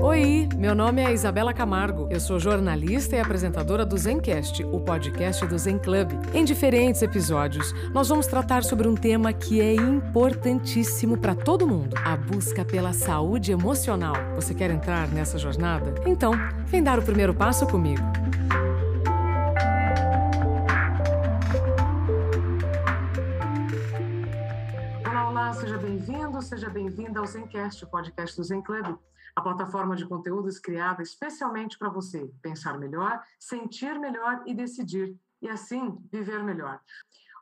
Oi, meu nome é Isabela Camargo. Eu sou jornalista e apresentadora do Zencast, o podcast do Zen Club. Em diferentes episódios, nós vamos tratar sobre um tema que é importantíssimo para todo mundo: a busca pela saúde emocional. Você quer entrar nessa jornada? Então, vem dar o primeiro passo comigo. Seja bem-vinda ao Zencast, o podcast do Zen Club a plataforma de conteúdos criada especialmente para você pensar melhor, sentir melhor e decidir, e assim viver melhor.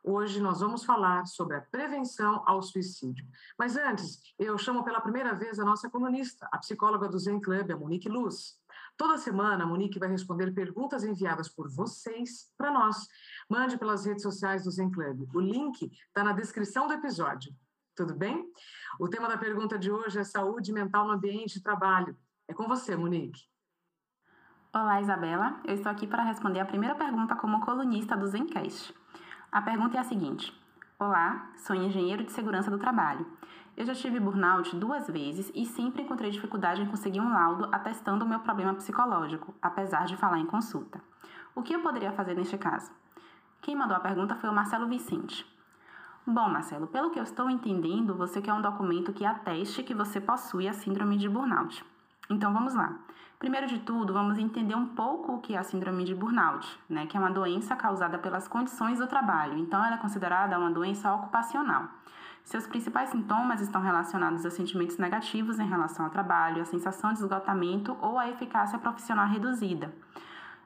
Hoje nós vamos falar sobre a prevenção ao suicídio. Mas antes, eu chamo pela primeira vez a nossa colunista, a psicóloga do Zen Club, a Monique Luz. Toda semana, a Monique vai responder perguntas enviadas por vocês para nós. Mande pelas redes sociais do Zen Club. O link está na descrição do episódio. Tudo bem? O tema da pergunta de hoje é saúde mental no ambiente de trabalho. É com você, Monique. Olá, Isabela. Eu estou aqui para responder a primeira pergunta como colunista do Zencast. A pergunta é a seguinte: Olá, sou engenheiro de segurança do trabalho. Eu já tive burnout duas vezes e sempre encontrei dificuldade em conseguir um laudo atestando o meu problema psicológico, apesar de falar em consulta. O que eu poderia fazer neste caso? Quem mandou a pergunta foi o Marcelo Vicente. Bom, Marcelo, pelo que eu estou entendendo, você quer um documento que ateste que você possui a síndrome de burnout. Então vamos lá. Primeiro de tudo, vamos entender um pouco o que é a síndrome de burnout, né, que é uma doença causada pelas condições do trabalho. Então ela é considerada uma doença ocupacional. Seus principais sintomas estão relacionados a sentimentos negativos em relação ao trabalho, a sensação de esgotamento ou a eficácia profissional reduzida.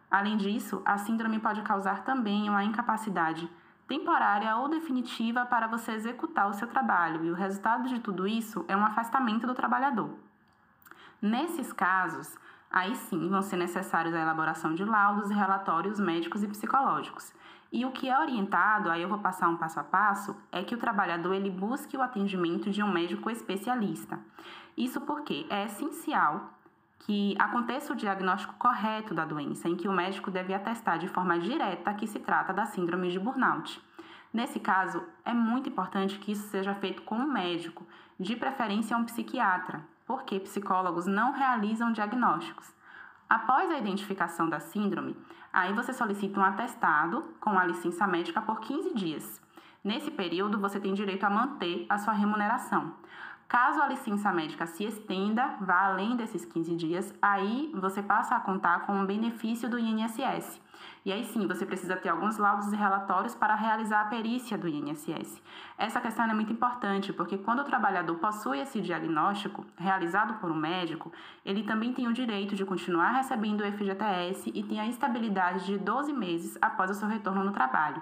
Além disso, a síndrome pode causar também uma incapacidade temporária ou definitiva para você executar o seu trabalho, e o resultado de tudo isso é um afastamento do trabalhador. Nesses casos, aí sim vão ser necessários a elaboração de laudos e relatórios médicos e psicológicos. E o que é orientado, aí eu vou passar um passo a passo, é que o trabalhador ele busque o atendimento de um médico especialista. Isso porque é essencial que aconteça o diagnóstico correto da doença, em que o médico deve atestar de forma direta que se trata da síndrome de burnout. Nesse caso, é muito importante que isso seja feito com um médico, de preferência um psiquiatra, porque psicólogos não realizam diagnósticos. Após a identificação da síndrome, aí você solicita um atestado com a licença médica por 15 dias. Nesse período, você tem direito a manter a sua remuneração. Caso a licença médica se estenda, vá além desses 15 dias, aí você passa a contar com um benefício do INSS. E aí sim, você precisa ter alguns laudos e relatórios para realizar a perícia do INSS. Essa questão é muito importante, porque quando o trabalhador possui esse diagnóstico realizado por um médico, ele também tem o direito de continuar recebendo o FGTS e tem a estabilidade de 12 meses após o seu retorno no trabalho.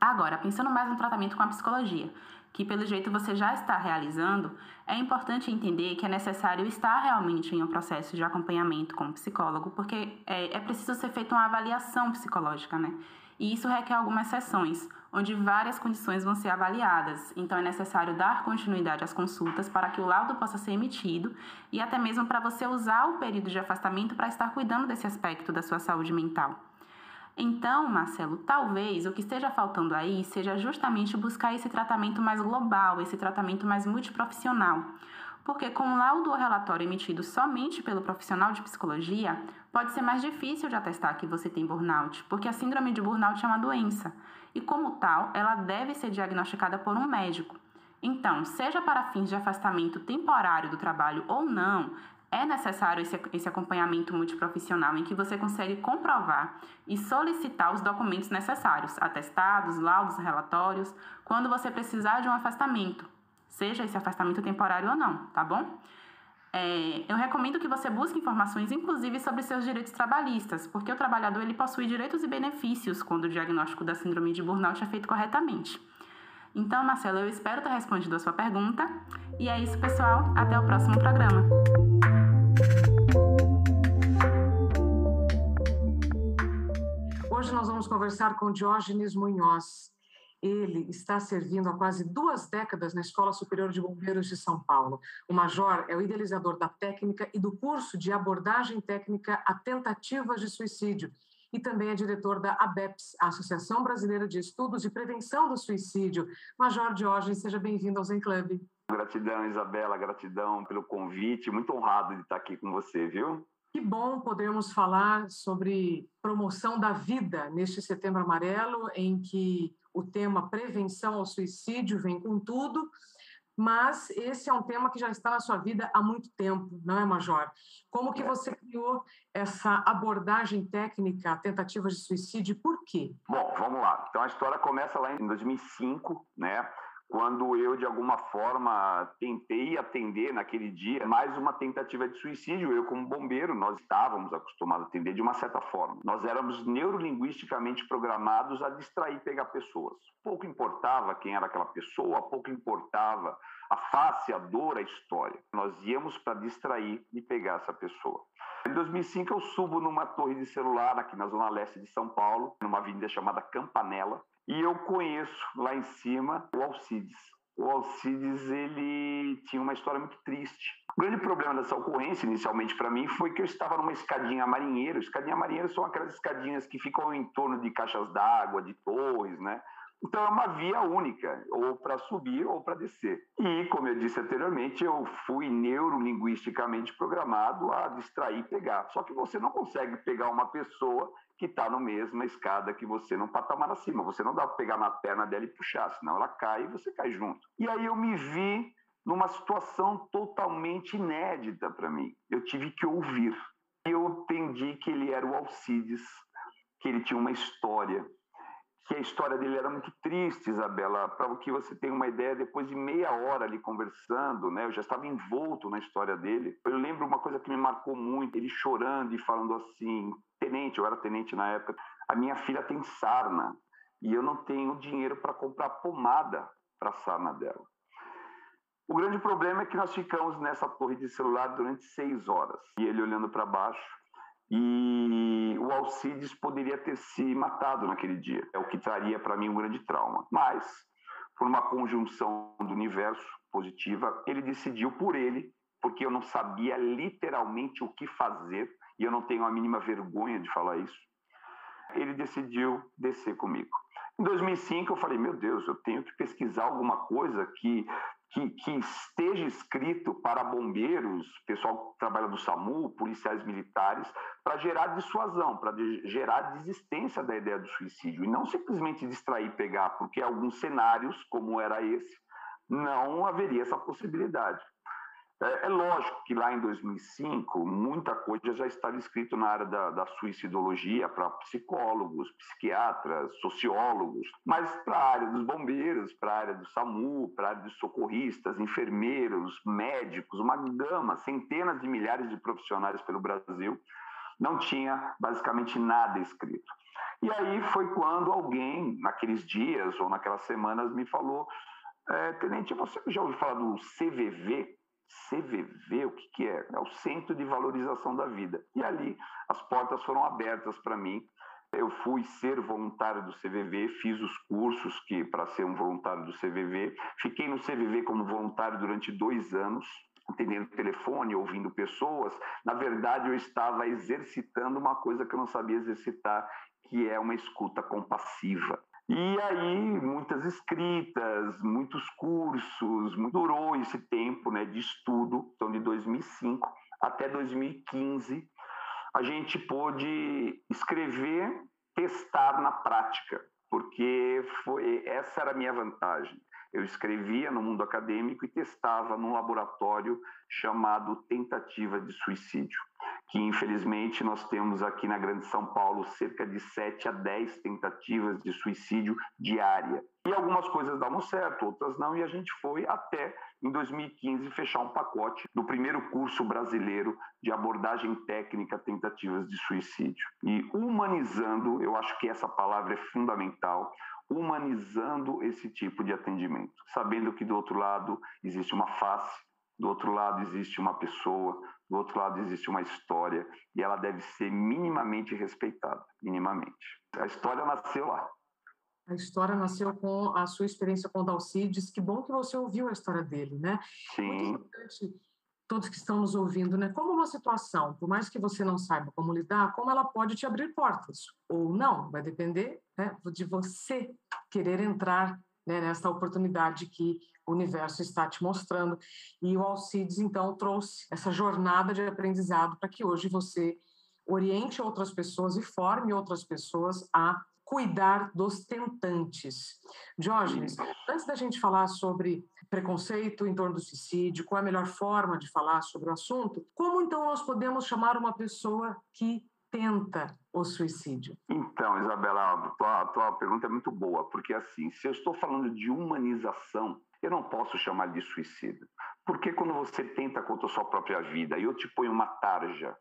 Agora, pensando mais no tratamento com a psicologia que pelo jeito você já está realizando, é importante entender que é necessário estar realmente em um processo de acompanhamento com o psicólogo, porque é, é preciso ser feita uma avaliação psicológica, né? E isso requer algumas sessões, onde várias condições vão ser avaliadas. Então, é necessário dar continuidade às consultas para que o laudo possa ser emitido e até mesmo para você usar o período de afastamento para estar cuidando desse aspecto da sua saúde mental. Então, Marcelo, talvez o que esteja faltando aí seja justamente buscar esse tratamento mais global, esse tratamento mais multiprofissional. Porque com o laudo ou relatório emitido somente pelo profissional de psicologia, pode ser mais difícil de atestar que você tem burnout, porque a síndrome de burnout é uma doença. E como tal, ela deve ser diagnosticada por um médico. Então, seja para fins de afastamento temporário do trabalho ou não, é necessário esse, esse acompanhamento multiprofissional em que você consegue comprovar e solicitar os documentos necessários, atestados, laudos, relatórios, quando você precisar de um afastamento, seja esse afastamento temporário ou não, tá bom? É, eu recomendo que você busque informações, inclusive, sobre seus direitos trabalhistas, porque o trabalhador ele possui direitos e benefícios quando o diagnóstico da síndrome de burnout é feito corretamente. Então, Marcelo, eu espero ter respondido a sua pergunta. E é isso, pessoal. Até o próximo programa. Hoje nós vamos conversar com Diógenes Munhoz. Ele está servindo há quase duas décadas na Escola Superior de Bombeiros de São Paulo. O major é o idealizador da técnica e do curso de abordagem técnica a tentativas de suicídio e também é diretor da ABEPS, a Associação Brasileira de Estudos de Prevenção do Suicídio. Major Diógenes, seja bem-vindo ao Zen Club. Gratidão, Isabela, gratidão pelo convite. Muito honrado de estar aqui com você, viu? Que bom podermos falar sobre promoção da vida neste Setembro Amarelo, em que o tema prevenção ao suicídio vem com tudo, mas esse é um tema que já está na sua vida há muito tempo, não é, Major? Como que é. você criou essa abordagem técnica a tentativas de suicídio? Por quê? Bom, vamos lá. Então a história começa lá em 2005, né? Quando eu, de alguma forma, tentei atender naquele dia mais uma tentativa de suicídio. Eu, como bombeiro, nós estávamos acostumados a atender de uma certa forma. Nós éramos neurolinguisticamente programados a distrair e pegar pessoas. Pouco importava quem era aquela pessoa, pouco importava a face, a dor, a história. Nós íamos para distrair e pegar essa pessoa. Em 2005, eu subo numa torre de celular aqui na zona leste de São Paulo, numa avenida chamada Campanella, e eu conheço lá em cima o Alcides. O Alcides ele tinha uma história muito triste. O grande problema dessa ocorrência, inicialmente para mim, foi que eu estava numa escadinha marinheira. Escadinha marinheira são aquelas escadinhas que ficam em torno de caixas d'água, de torres, né? Então é uma via única, ou para subir ou para descer. E, como eu disse anteriormente, eu fui neurolinguisticamente programado a distrair e pegar. Só que você não consegue pegar uma pessoa que está na mesma escada que você, num patamar acima. Você não dá para pegar na perna dela e puxar, senão ela cai e você cai junto. E aí eu me vi numa situação totalmente inédita para mim. Eu tive que ouvir. Eu entendi que ele era o Alcides, que ele tinha uma história, que a história dele era muito triste, Isabela. Para que você tenha uma ideia, depois de meia hora ali conversando, né, eu já estava envolto na história dele. Eu lembro uma coisa que me marcou muito, ele chorando e falando assim: tenente, eu era tenente na época, a minha filha tem sarna e eu não tenho dinheiro para comprar pomada para a sarna dela. O grande problema é que nós ficamos nessa torre de celular durante seis horas e ele olhando para baixo e o Alcides poderia ter se matado naquele dia, é o que traria para mim um grande trauma. Mas, por uma conjunção do universo positiva, ele decidiu por ele, porque eu não sabia literalmente o que fazer, e eu não tenho a mínima vergonha de falar isso. Ele decidiu descer comigo. Em 2005, eu falei: meu Deus, eu tenho que pesquisar alguma coisa que que, que, esteja escrito para bombeiros, pessoal que trabalha no SAMU, policiais militares, para gerar dissuasão, para de, gerar desistência da ideia do suicídio, e não simplesmente distrair e pegar, porque alguns cenários, como era esse, não haveria essa possibilidade. É, é, lógico que lá em 2005, muita coisa já estava escrito na área da, da suicidologia para psicólogos, psiquiatras, sociólogos, mas para a área dos bombeiros, para a área do SAMU, para a área dos socorristas, enfermeiros, médicos, uma gama, centenas de milhares de profissionais pelo Brasil, não tinha basicamente nada escrito. E aí foi quando alguém, naqueles dias ou naquelas semanas, me falou: é, Tenente, você já ouviu falar do CVV? CVV, o que, que é? É o Centro de Valorização da Vida. E ali as portas foram abertas para mim. Eu fui ser voluntário do CVV, fiz os cursos que para ser um voluntário do CVV. Fiquei no CVV como voluntário durante dois anos, atendendo telefone, ouvindo pessoas. Na verdade, eu estava exercitando uma coisa que eu não sabia exercitar, que é uma escuta compassiva. E aí, muitas escritas, muitos cursos, durou esse tempo né, de estudo, então de 2005 até 2015, a gente pôde escrever, testar na prática, porque foi essa era a minha vantagem. Eu escrevia no mundo acadêmico e testava num laboratório chamado Tentativa de Suicídio que infelizmente nós temos aqui na Grande São Paulo cerca de 7 a 10 tentativas de suicídio diária. E algumas coisas davam certo, outras não, e a gente foi até em 2015 fechar um pacote do primeiro curso brasileiro de abordagem técnica tentativas de suicídio. E humanizando, eu acho que essa palavra é fundamental, humanizando esse tipo de atendimento, sabendo que do outro lado existe uma face, do outro lado existe uma pessoa, do outro lado existe uma história e ela deve ser minimamente respeitada, minimamente. A história nasceu lá. A história nasceu com a sua experiência com o Dalcides. Que bom que você ouviu a história dele, né? Sim. Muito importante todos que estão nos ouvindo, né? Como uma situação, por mais que você não saiba como lidar, como ela pode te abrir portas ou não, vai depender né, de você querer entrar né, nessa oportunidade que o universo está te mostrando. E o Alcides, então, trouxe essa jornada de aprendizado para que hoje você oriente outras pessoas e forme outras pessoas a cuidar dos tentantes. Diógenes, antes da gente falar sobre preconceito em torno do suicídio, qual é a melhor forma de falar sobre o assunto, como então nós podemos chamar uma pessoa que tenta o suicídio? Então, Isabela, a tua, a tua pergunta é muito boa, porque assim, se eu estou falando de humanização, eu não posso chamar de suicídio. Porque quando você tenta contra a sua própria vida e eu te ponho uma tarja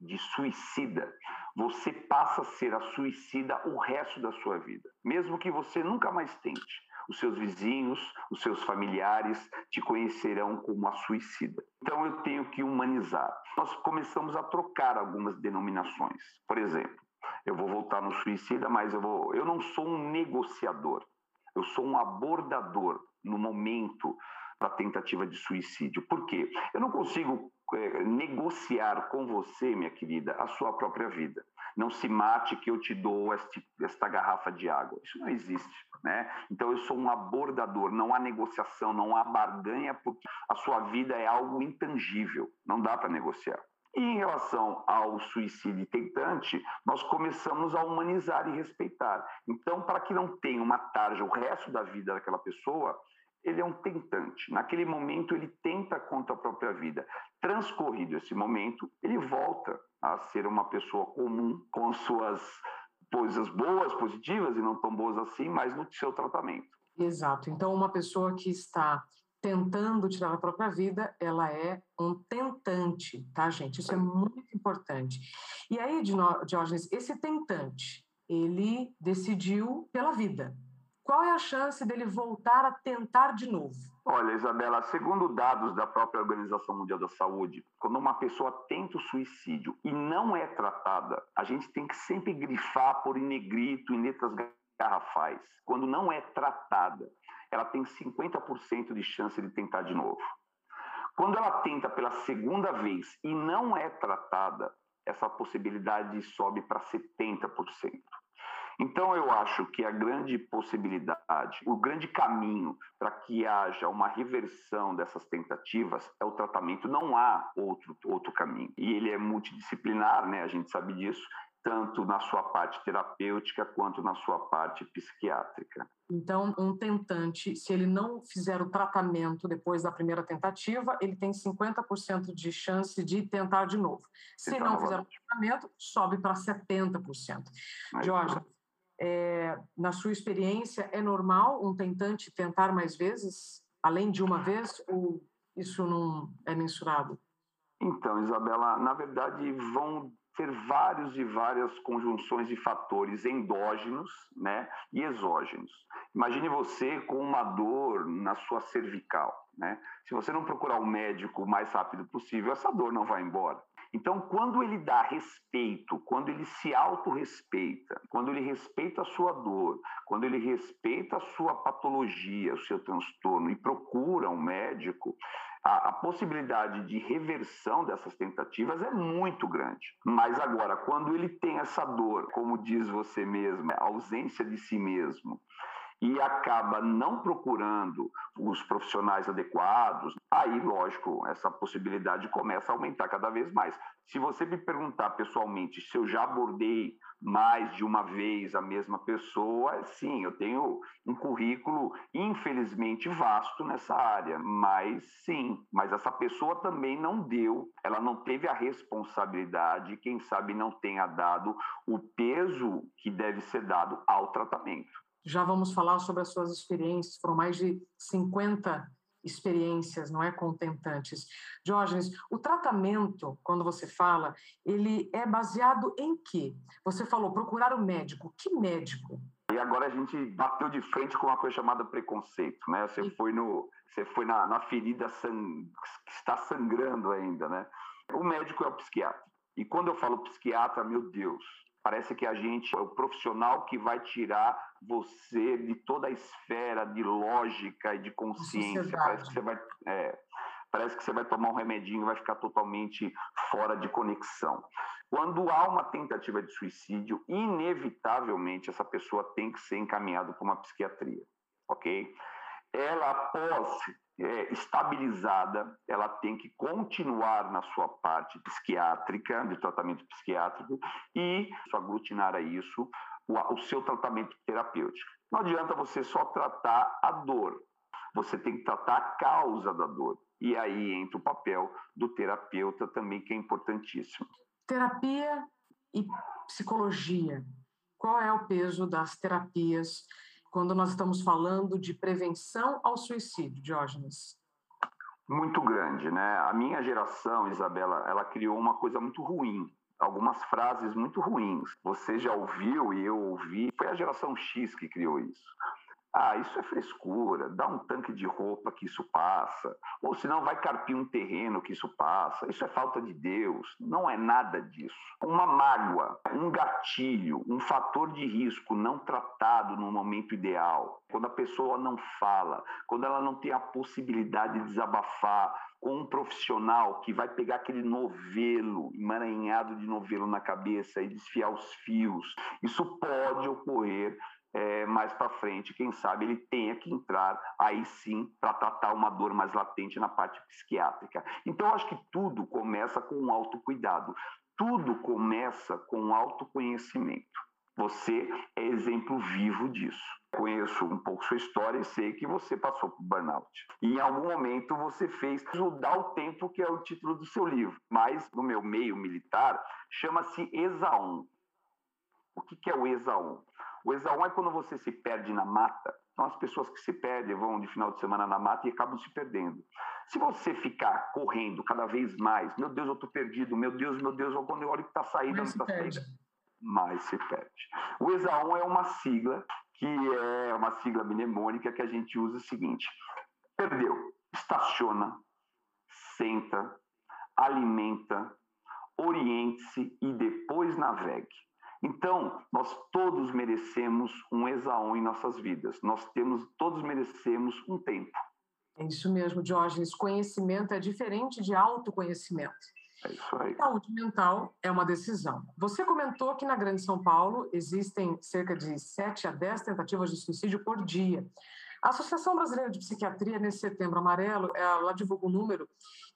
de suicida, você passa a ser a suicida o resto da sua vida, mesmo que você nunca mais tente. Os seus vizinhos, os seus familiares te conhecerão como a suicida. Então eu tenho que humanizar. Nós começamos a trocar algumas denominações. Por exemplo, eu vou voltar no suicida, mas eu vou, eu não sou um negociador. Eu sou um abordador no momento da tentativa de suicídio. Por quê? Eu não consigo é, negociar com você, minha querida, a sua própria vida. Não se mate que eu te dou este, esta garrafa de água. Isso não existe, né? Então eu sou um abordador. Não há negociação, não há barganha, porque a sua vida é algo intangível. Não dá para negociar. E em relação ao suicídio tentante, nós começamos a humanizar e respeitar. Então, para que não tenha uma tarja o resto da vida daquela pessoa, ele é um tentante. Naquele momento, ele tenta contra a própria vida. Transcorrido esse momento, ele volta a ser uma pessoa comum, com suas coisas boas, positivas e não tão boas assim, mas no seu tratamento. Exato. Então, uma pessoa que está tentando tirar a própria vida, ela é um tentante, tá, gente? Isso é muito importante. E aí, Diógenes, esse tentante, ele decidiu pela vida, qual é a chance dele voltar a tentar de novo? Olha, Isabela, segundo dados da própria Organização Mundial da Saúde, quando uma pessoa tenta o suicídio e não é tratada, a gente tem que sempre grifar por em negrito, em letras garrafais. Quando não é tratada, ela tem 50% de chance de tentar de novo. Quando ela tenta pela segunda vez e não é tratada, essa possibilidade sobe para 70%. Então, eu acho que a grande possibilidade, o grande caminho para que haja uma reversão dessas tentativas é o tratamento. Não há outro, outro caminho. E ele é multidisciplinar, né? a gente sabe disso, tanto na sua parte terapêutica quanto na sua parte psiquiátrica. Então, um tentante, se ele não fizer o tratamento depois da primeira tentativa, ele tem 50% de chance de tentar de novo. Se então, não fizer o tratamento, sobe para 70%. Jorge, é, na sua experiência, é normal um tentante tentar mais vezes, além de uma vez, ou isso não é mensurado? Então, Isabela, na verdade, vão ter vários e várias conjunções de fatores endógenos né, e exógenos. Imagine você com uma dor na sua cervical. Né? Se você não procurar um médico o mais rápido possível, essa dor não vai embora. Então, quando ele dá respeito, quando ele se autorrespeita, quando ele respeita a sua dor, quando ele respeita a sua patologia, o seu transtorno e procura um médico, a, a, possibilidade de reversão dessas tentativas é muito grande. Mas agora, quando ele tem essa dor, como diz você mesmo, a ausência de si mesmo, e acaba não procurando os profissionais adequados, aí, lógico, essa possibilidade começa a aumentar cada vez mais. Se você me perguntar pessoalmente se eu já abordei mais de uma vez a mesma pessoa, sim, eu tenho um currículo infelizmente vasto nessa área, mas sim, mas essa pessoa também não deu, ela não teve a responsabilidade, quem sabe não tenha dado o peso que deve ser dado ao tratamento. Já vamos falar sobre as suas experiências, foram mais de 50 experiências, não é, contentantes. Diógenes, o tratamento, quando você fala, ele é baseado em quê? Você falou procurar o um médico. Que médico? E agora a gente bateu de frente com uma coisa chamada preconceito, né? Você foi no, você foi na, na ferida sang, que está sangrando ainda, né? O médico é o psiquiatra. E quando eu falo psiquiatra, meu Deus, Parece que a gente é o profissional que vai tirar você de toda a esfera de lógica e de consciência. Parece que você vai. É, Parece que você vai tomar um remedinho e vai ficar totalmente fora de conexão. Quando há uma tentativa de suicídio, inevitavelmente essa pessoa tem que ser encaminhada para uma psiquiatria, ok? Ela, após é, estabilizada, ela tem que continuar na sua parte psiquiátrica, de tratamento psiquiátrico, e aglutinar a isso o, seu tratamento terapêutico. Não adianta você só tratar a dor, você tem que tratar a causa da dor. E aí entra o papel do terapeuta também, que é importantíssimo. Terapia e psicologia. Qual é o peso das terapias quando nós estamos falando de prevenção ao suicídio, Diógenes? Muito grande, né? A minha geração, Isabela, ela criou uma coisa muito ruim, algumas frases muito ruins. Você já ouviu e eu ouvi, foi a geração X que criou isso. Ah, isso é frescura, dá um tanque de roupa que isso passa. Ou senão vai carpir um terreno que isso passa. Isso é falta de Deus. Não é nada disso. Uma mágoa, um gatilho, um fator de risco não tratado no momento ideal, quando a pessoa não fala, quando ela não tem a possibilidade de desabafar com um profissional que vai pegar aquele novelo, emaranhado de novelo na cabeça e desfiar os fios. Isso pode ocorrer é, mais para frente, quem sabe ele tenha que entrar aí sim para tratar uma dor mais latente na parte psiquiátrica. Então, acho que tudo começa com um autocuidado, tudo começa com autoconhecimento. Você é exemplo vivo disso. Conheço um pouco sua história e sei que você passou por burnout. E em algum momento você fez Dar o Tempo, que é o título do seu livro. Mas no meu meio militar, chama-se Exaon. O que é o Exaon? O exaú é quando você se perde na mata. Então, as pessoas que se perdem vão de final de semana na mata e acabam se perdendo. Se você ficar correndo cada vez mais, meu Deus, eu estou perdido, meu Deus, meu Deus, quando eu olho que está saída, não está saída, mais se perde. O exaú é uma sigla que é uma sigla mnemônica que a gente usa o seguinte: perdeu, estaciona, senta, alimenta, oriente-se e depois navegue. Então, nós todos merecemos um exaon em nossas vidas. Nós temos, todos merecemos um tempo. É isso mesmo, Diógenes. Conhecimento é diferente de autoconhecimento. É isso aí. Saúde mental é uma decisão. Você comentou que na Grande São Paulo existem cerca de 7 a 10 tentativas de suicídio por dia. A Associação Brasileira de Psiquiatria, nesse setembro amarelo, ela divulga um número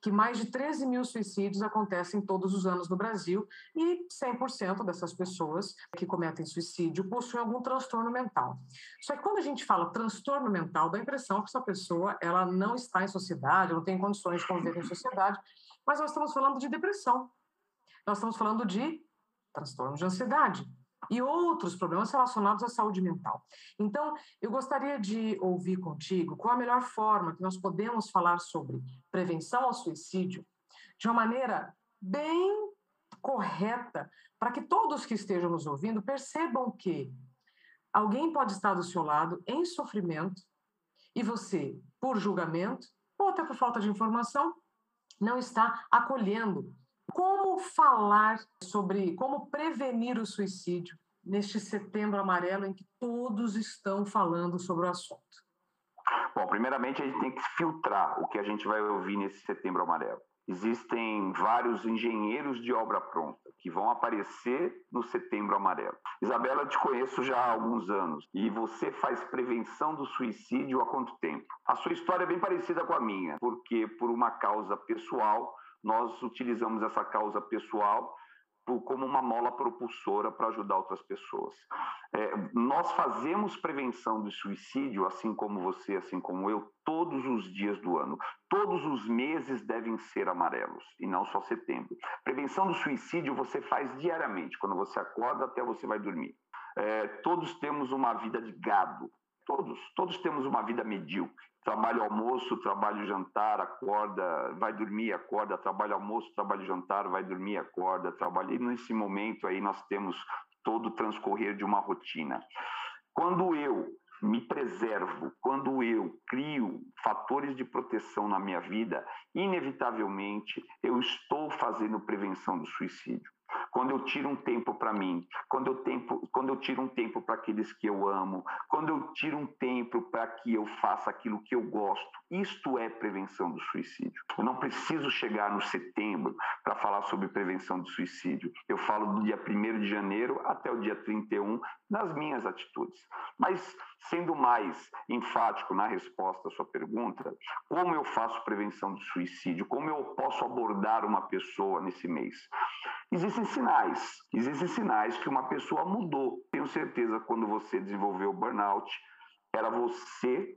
que mais de 13 mil suicídios acontecem todos os anos no Brasil e 100% dessas pessoas que cometem suicídio possuem algum transtorno mental. Só que quando a gente fala transtorno mental, dá a impressão que essa pessoa ela não está em sociedade, não tem condições de conviver em sociedade, mas nós estamos falando de depressão. Nós estamos falando de transtorno de ansiedade, e outros problemas relacionados à saúde mental. Então, eu gostaria de ouvir contigo qual a melhor forma que nós podemos falar sobre prevenção ao suicídio de uma maneira bem correta, para que todos que estejam nos ouvindo percebam que alguém pode estar do seu lado em sofrimento e você, por julgamento ou até por falta de informação, não está acolhendo como falar sobre como prevenir o suicídio neste setembro amarelo em que todos estão falando sobre o assunto? Bom, primeiramente a gente tem que filtrar o que a gente vai ouvir nesse setembro amarelo. Existem vários engenheiros de obra pronta que vão aparecer no Setembro Amarelo. Isabela, eu te conheço já há alguns anos e você faz prevenção do suicídio há quanto tempo? A sua história é bem parecida com a minha, porque por uma causa pessoal nós utilizamos essa causa pessoal como uma mola propulsora para ajudar outras pessoas. É, nós fazemos prevenção do suicídio, assim como você, assim como eu, todos os dias do ano. Todos os meses devem ser amarelos, e não só setembro. Prevenção do suicídio você faz diariamente, quando você acorda até você vai dormir. É, todos temos uma vida de gado, todos, todos temos uma vida medíocre trabalho almoço, trabalho jantar, acorda, vai dormir, acorda, trabalho almoço, trabalho jantar, vai dormir, acorda, trabalha. E nesse momento aí nós temos todo o transcorrer de uma rotina. Quando eu me preservo, quando eu crio fatores de proteção na minha vida, inevitavelmente eu estou fazendo prevenção do suicídio. Quando eu tiro um tempo para mim, quando eu, tempo, quando eu tiro um tempo para aqueles que eu amo, quando eu tiro um tempo para que eu faça aquilo que eu gosto, isto é prevenção do suicídio. Eu não preciso chegar no setembro para falar sobre prevenção do suicídio. Eu falo do dia 1 de janeiro até o dia 31 nas minhas atitudes. Mas, sendo mais enfático na resposta à sua pergunta, como eu faço prevenção do suicídio? Como eu posso abordar uma pessoa nesse mês? Existem sinais, existem sinais que uma pessoa mudou. Tenho certeza quando você desenvolveu o burnout, era você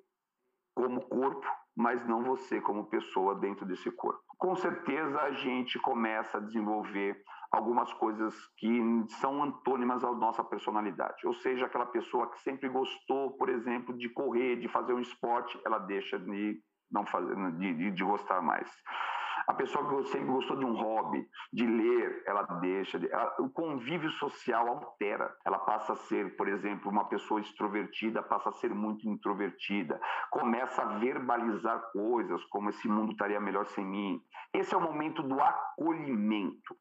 como corpo, mas não você como pessoa dentro desse corpo. Com certeza a gente começa a desenvolver algumas coisas que são antônimas à nossa personalidade. Ou seja, aquela pessoa que sempre gostou, por exemplo, de correr, de fazer um esporte, ela deixa de não fazer, de, de, de gostar mais. A pessoa que sempre gostou de um hobby, de ler, ela deixa. De, ela, o convívio social altera. Ela passa a ser, por exemplo, uma pessoa extrovertida, passa a ser muito introvertida. Começa a verbalizar coisas, como esse mundo estaria melhor sem mim. Esse é o momento do acolhimento.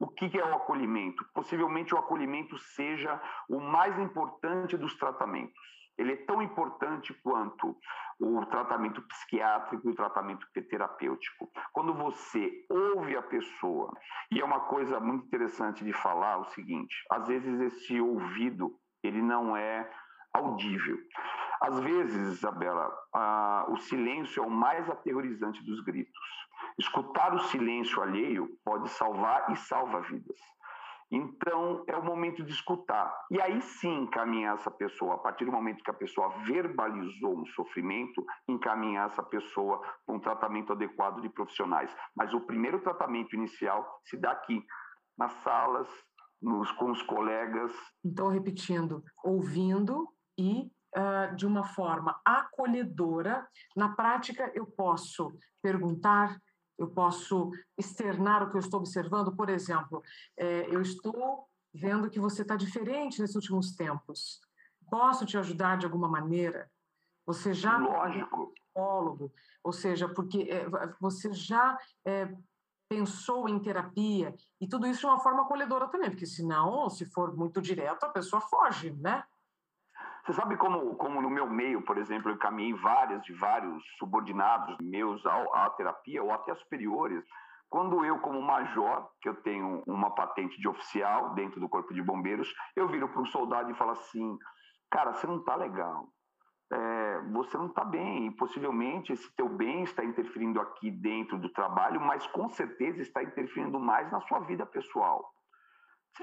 O que é o acolhimento? Possivelmente o acolhimento seja o mais importante dos tratamentos ele é tão importante quanto o tratamento psiquiátrico e o tratamento terapêutico. Quando você ouve a pessoa, e é uma coisa muito interessante de falar o seguinte, às vezes esse ouvido, ele não é audível. Às vezes, Isabela, o silêncio é o mais aterrorizante dos gritos. Escutar o silêncio alheio pode salvar e salva vidas. Então, é o momento de escutar. E aí sim encaminhar essa pessoa, a partir do momento que a pessoa verbalizou um sofrimento, encaminhar essa pessoa para um tratamento adequado de profissionais. Mas o primeiro tratamento inicial se dá aqui, nas salas, nos, com os colegas. Então, repetindo, ouvindo e uh, de uma forma acolhedora. Na prática, eu posso perguntar, eu posso externar o que eu estou observando. Por exemplo, é, eu estou vendo que você está diferente nesses últimos tempos. Posso te ajudar de alguma maneira? Você já lógico psicólogo, ou seja, porque é, você já é, pensou em terapia e tudo isso de uma forma acolhedora também, porque senão, se for muito direto, a pessoa foge, né? Você sabe como, como no meu meio, por exemplo, eu caminhei várias de vários subordinados meus à, à terapia ou até superiores. Quando eu, como major, que eu tenho uma patente de oficial dentro do Corpo de Bombeiros, eu viro para um soldado e falo assim: cara, você não está legal. É, você não está bem, e possivelmente esse teu bem está interferindo aqui dentro do trabalho, mas com certeza está interferindo mais na sua vida pessoal.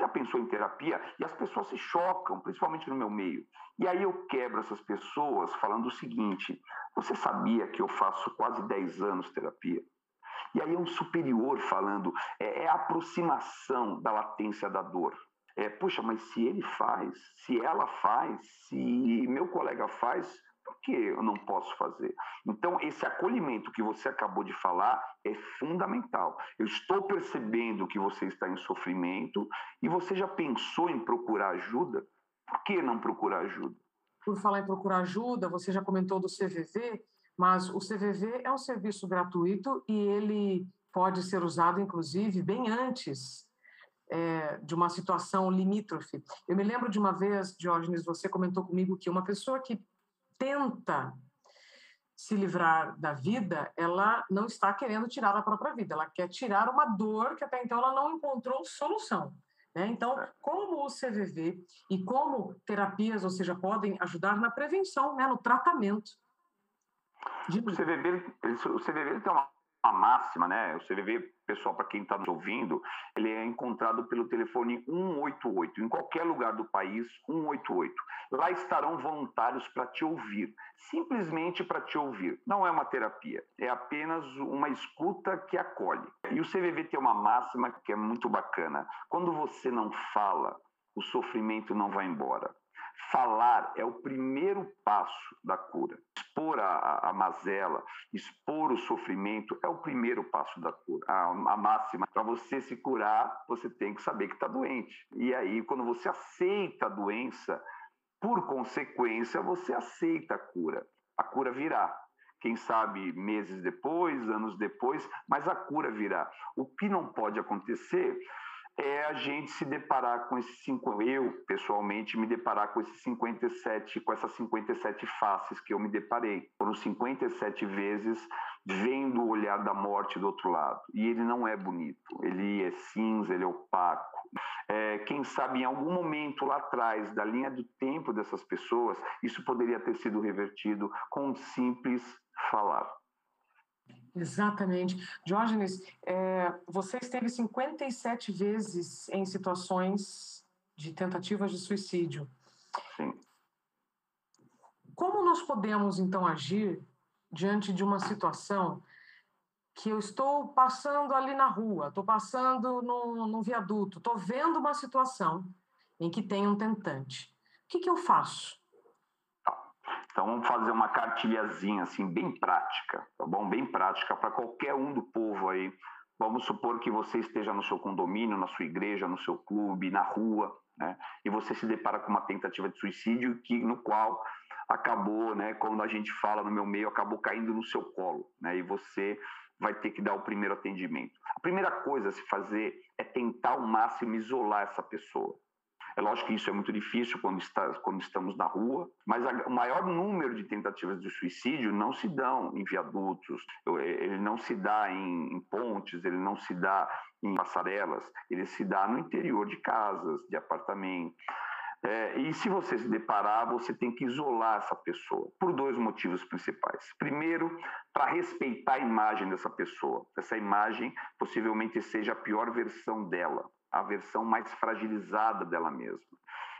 Pensou em terapia? E as pessoas se chocam, principalmente no meu meio. E aí eu quebro essas pessoas falando o seguinte: você sabia que eu faço quase 10 anos terapia? E aí é um superior falando, é, é a aproximação da latência da dor. É, puxa, mas se ele faz, se ela faz, se meu colega faz, que eu não posso fazer? Então, esse acolhimento que você acabou de falar é fundamental. Eu estou percebendo que você está em sofrimento e você já pensou em procurar ajuda? Por que não procurar ajuda? Por falar em procurar ajuda, você já comentou do CVV, mas o CVV é um serviço gratuito e ele pode ser usado, inclusive, bem antes é, de uma situação limítrofe. Eu me lembro de uma vez, Diógenes, você comentou comigo que uma pessoa que tenta se livrar da vida, ela não está querendo tirar a própria vida, ela quer tirar uma dor que até então ela não encontrou solução. Né? Então, como o CVV e como terapias, ou seja, podem ajudar na prevenção, né? no tratamento. O CVV, o CVV tem uma a máxima, né? O CVV, pessoal, para quem está nos ouvindo, ele é encontrado pelo telefone 188, em qualquer lugar do país, 188. Lá estarão voluntários para te ouvir, simplesmente para te ouvir. Não é uma terapia, é apenas uma escuta que acolhe. E o CVV tem uma máxima que é muito bacana. Quando você não fala, o sofrimento não vai embora. Falar é o primeiro passo da cura. Expor a, a, mazela, expor o sofrimento é o primeiro passo da cura. A, a máxima, para você se curar, você tem que saber que está doente. E aí, quando você aceita a doença, por consequência, você aceita a cura. A cura virá. Quem sabe meses depois, anos depois, mas a cura virá. O que não pode acontecer é a gente se deparar com esses cinco, eu pessoalmente me deparar com esses 57, com essas 57 faces que eu me deparei. Foram 57 vezes vendo o olhar da morte do outro lado. E ele não é bonito, ele é cinza, ele é opaco. É, quem sabe em algum momento lá atrás da linha do tempo dessas pessoas, isso poderia ter sido revertido com um simples falar. Exatamente. Diógenes, é, você esteve 57 vezes em situações de tentativas de suicídio. Sim. Como nós podemos, então, agir diante de uma situação que eu estou passando ali na rua, estou passando no, no viaduto, estou vendo uma situação em que tem um tentante. O que, que eu faço? Então vamos fazer uma cartilhazinha assim bem prática, tá bom? Bem prática para qualquer um do povo aí. Vamos supor que você esteja no seu condomínio, na sua igreja, no seu clube, na rua, né? E você se depara com uma tentativa de suicídio que no qual acabou, né, quando a gente fala no meu meio, acabou caindo no seu colo, né? E você vai ter que dar o primeiro atendimento. A primeira coisa a se fazer é tentar ao máximo isolar essa pessoa. É lógico que isso é muito difícil quando, está, quando estamos na rua, mas a, o maior número de tentativas de suicídio não se dão em viadutos, ele não se dá em, em pontes, ele não se dá em passarelas, ele se dá no interior de casas, de apartamentos. É, e se você se deparar, você tem que isolar essa pessoa, por dois motivos principais. Primeiro, para respeitar a imagem dessa pessoa. Essa imagem possivelmente seja a pior versão dela a versão mais fragilizada dela mesma.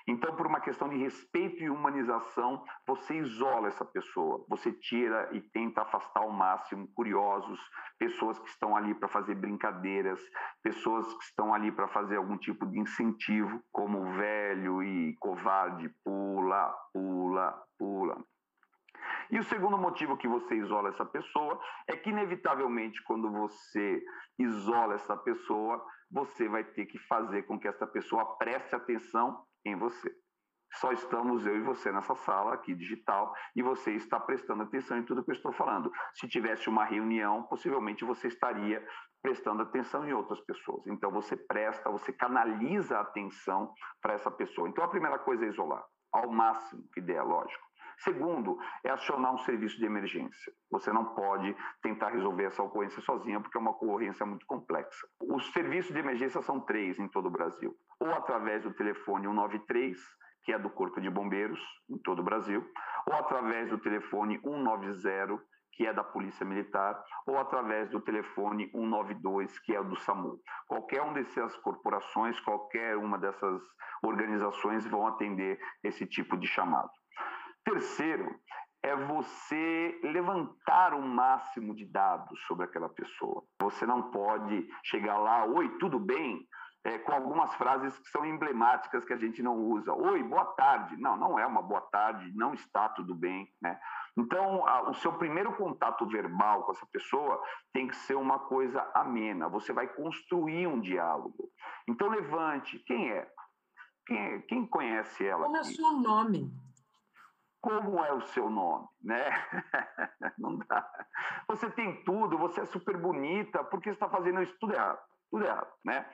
Então, por uma questão de respeito e humanização, você isola essa pessoa, você tira e tenta afastar ao máximo curiosos, pessoas que estão ali para fazer brincadeiras, pessoas que estão ali para fazer algum tipo de incentivo, como velho e covarde, pula, pula, pula. E o segundo motivo que você isola essa pessoa é que, inevitavelmente, quando você isola essa pessoa, você vai ter que fazer com que essa pessoa preste atenção em você. Só estamos eu e você nessa sala aqui digital e você está prestando atenção em tudo que eu estou falando. Se tivesse uma reunião, possivelmente você estaria prestando atenção em outras pessoas. Então você presta, você canaliza a atenção para essa pessoa. Então a primeira coisa é isolar, ao máximo que der, lógico. Segundo, é acionar um serviço de emergência. Você não pode tentar resolver essa ocorrência sozinha, porque é uma ocorrência muito complexa. Os serviços de emergência são três em todo o Brasil: ou através do telefone 193, que é do Corpo de Bombeiros, em todo o Brasil, ou através do telefone 190, que é da Polícia Militar, ou através do telefone 192, que é do SAMU. Qualquer uma dessas corporações, qualquer uma dessas organizações vão atender esse tipo de chamado. Terceiro, é você levantar o máximo de dados sobre aquela pessoa. Você não pode chegar lá, oi, tudo bem? É, com algumas frases que são emblemáticas que a gente não usa. Oi, boa tarde. Não, não é uma boa tarde, não está tudo bem. Né? Então, a, o seu primeiro contato verbal com essa pessoa tem que ser uma coisa amena. Você vai construir um diálogo. Então, levante. Quem é? Quem, é? Quem conhece ela? Como é o seu nome? Como é o seu nome, né? Não dá. Você tem tudo, você é super bonita, por que você está fazendo isso tudo errado? Tudo errado, né?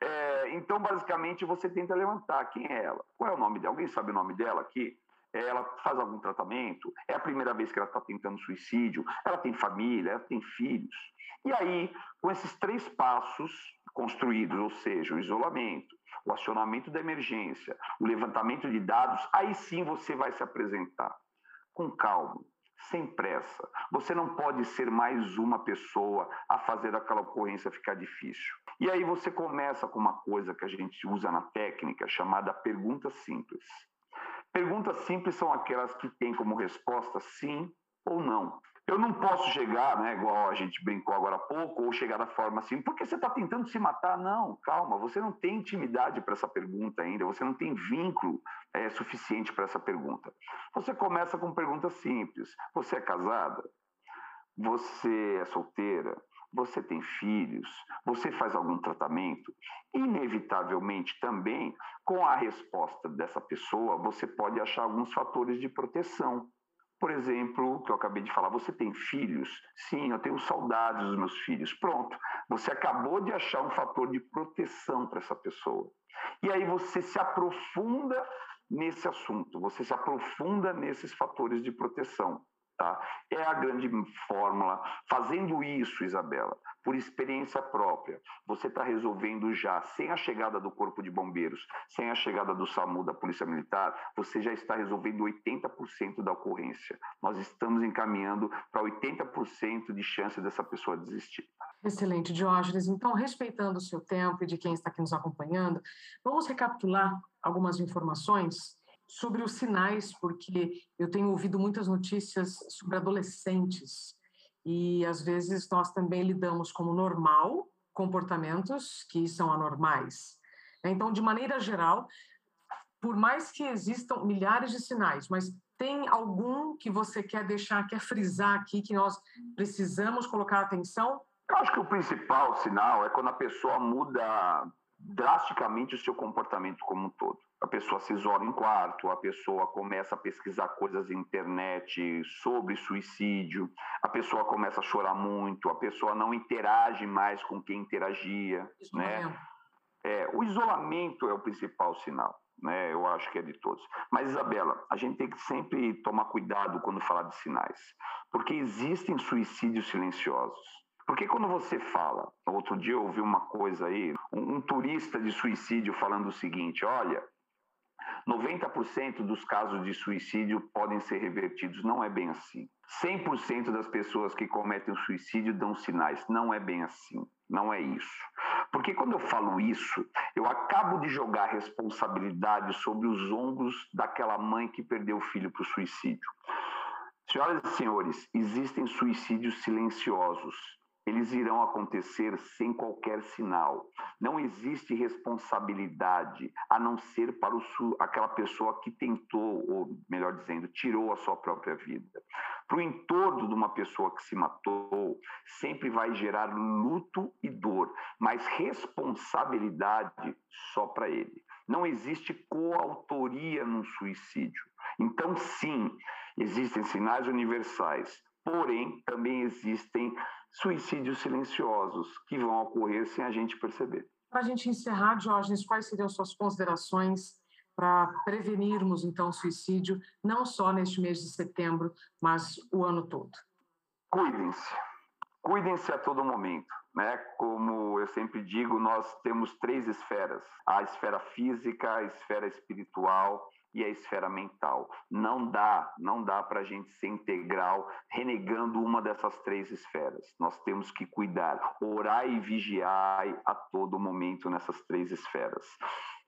É, então, basicamente, você tenta levantar quem é ela. Qual é o nome dela? Alguém sabe o nome dela aqui? É, ela faz algum tratamento? É a primeira vez que ela está tentando suicídio? Ela tem família? Ela tem filhos? E aí, com esses três passos construídos, ou seja, o isolamento, o acionamento da emergência, o levantamento de dados, aí sim você vai se apresentar com calma, sem pressa. Você não pode ser mais uma pessoa a fazer aquela ocorrência ficar difícil. E aí você começa com uma coisa que a gente usa na técnica chamada pergunta simples. Perguntas simples são aquelas que têm como resposta sim ou não. Eu não posso chegar, né, igual a gente brincou agora há pouco, ou chegar da forma assim, porque você está tentando se matar? Não, calma, você não tem intimidade para essa pergunta ainda, você não tem vínculo é, suficiente para essa pergunta. Você começa com perguntas simples: Você é casada? Você é solteira? Você tem filhos? Você faz algum tratamento? Inevitavelmente também, com a resposta dessa pessoa, você pode achar alguns fatores de proteção Por exemplo, que eu acabei de falar, você tem filhos? Sim, eu tenho saudades dos meus filhos. Pronto, você acabou de achar um fator de proteção para essa pessoa. E aí você se aprofunda nesse assunto, você se aprofunda nesses fatores de proteção. Tá? É a grande fórmula. Fazendo isso, Isabela, por experiência própria, você está resolvendo já, sem a chegada do Corpo de Bombeiros, sem a chegada do SAMU, da Polícia Militar, você já está resolvendo 80% da ocorrência. Nós estamos encaminhando para 80% de chance dessa pessoa desistir. Excelente, Diógenes. Então, respeitando o seu tempo e de quem está aqui nos acompanhando, vamos recapitular algumas informações sobre os sinais, porque eu tenho ouvido muitas notícias sobre adolescentes e às vezes nós também lidamos como normal comportamentos que são anormais. Então, de maneira geral, por mais que existam milhares de sinais, mas tem algum que você quer deixar, quer frisar aqui que nós precisamos colocar atenção? Eu acho que o principal sinal é quando a pessoa muda drasticamente o seu comportamento como um todo. A pessoa se isola em quarto, a pessoa começa a pesquisar coisas na internet sobre suicídio, a pessoa começa a chorar muito, a pessoa não interage mais com quem interagia, Isso né? É, o isolamento é o principal sinal, né? Eu acho que é de todos. Mas Isabela, a gente tem que sempre tomar cuidado quando falar de sinais, porque existem suicídios silenciosos. Porque quando você fala, outro dia eu ouvi uma coisa aí, um, um turista de suicídio falando o seguinte: olha, 90% dos casos de suicídio podem ser revertidos. Não é bem assim. 100% das pessoas que cometem suicídio dão sinais. Não é bem assim. Não é isso. Porque quando eu falo isso, eu acabo de jogar responsabilidade sobre os ombros daquela mãe que perdeu o filho para o suicídio. Senhoras e senhores, existem suicídios silenciosos eles irão acontecer sem qualquer sinal. Não existe responsabilidade a não ser para o, aquela pessoa que tentou, ou melhor dizendo, tirou a sua própria vida. Para o entorno de uma pessoa que se matou, sempre vai gerar luto e dor, mas responsabilidade só para ele. Não existe coautoria num suicídio. Então, sim, existem sinais universais, porém, também existem suicídios silenciosos que vão ocorrer sem a gente perceber. Para a gente encerrar, Diógenes, quais seriam suas considerações para prevenirmos, então, o suicídio, não só neste mês de setembro, mas o ano todo? Cuidem-se. Cuidem-se a todo momento. Né? Como eu sempre digo, nós temos três esferas: a esfera física, a esfera espiritual e a esfera mental. Não dá, não dá para a gente ser integral renegando uma dessas três esferas. Nós temos que cuidar, orar e vigiar a todo momento nessas três esferas.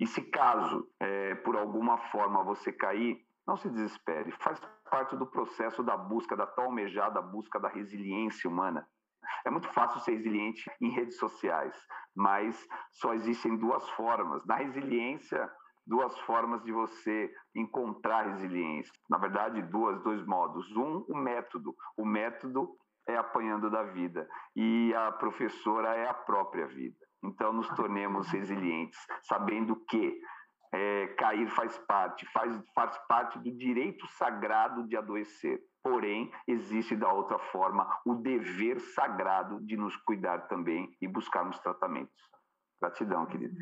E se caso, é, por alguma forma, você cair, não se desespere. Faz parte do processo da busca, da tão almejada busca da resiliência humana. É muito fácil ser resiliente em redes sociais, mas só existem duas formas. Na resiliência, duas formas de você encontrar resiliência. Na verdade, duas, dois modos. Um, o método. O método é apanhando da vida e a professora é a própria vida. Então, nos tornemos resilientes, sabendo que é, cair faz parte, faz, faz parte do direito sagrado de adoecer. Porém, existe da outra forma o dever sagrado de nos cuidar também e buscarmos tratamentos. Gratidão, querido.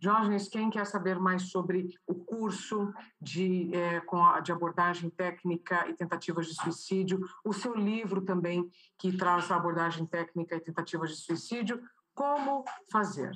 Diógenes, quem quer saber mais sobre o curso de, é, com a, de abordagem técnica e tentativas de suicídio, o seu livro também, que traz a abordagem técnica e tentativas de suicídio, como fazer?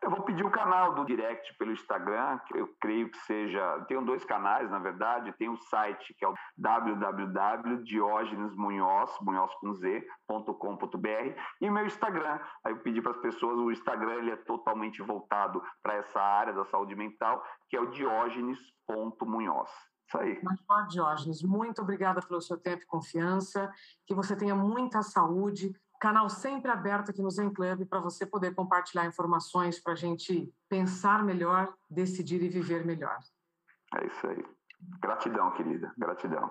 Eu vou pedir o canal do Direct pelo Instagram, que eu creio que seja. Tenho dois canais, na verdade. Tem o site que é o www.diogenesmunhoz.com.br e meu Instagram. Aí eu pedi para as pessoas, o Instagram ele é totalmente voltado para essa área da saúde mental, que é o diógenes.munhoz. Isso aí. Diógenes, muito obrigada pelo seu tempo e confiança. Que você tenha muita saúde, Canal sempre aberto aqui no Zen Club para você poder compartilhar informações para a gente pensar melhor, decidir e viver melhor. É isso aí. Gratidão, querida. Gratidão.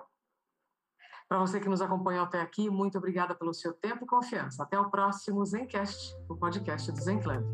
Para você que nos acompanhou até aqui, muito obrigada pelo seu tempo e confiança. Até o próximo Zencast, o podcast do Zen Club.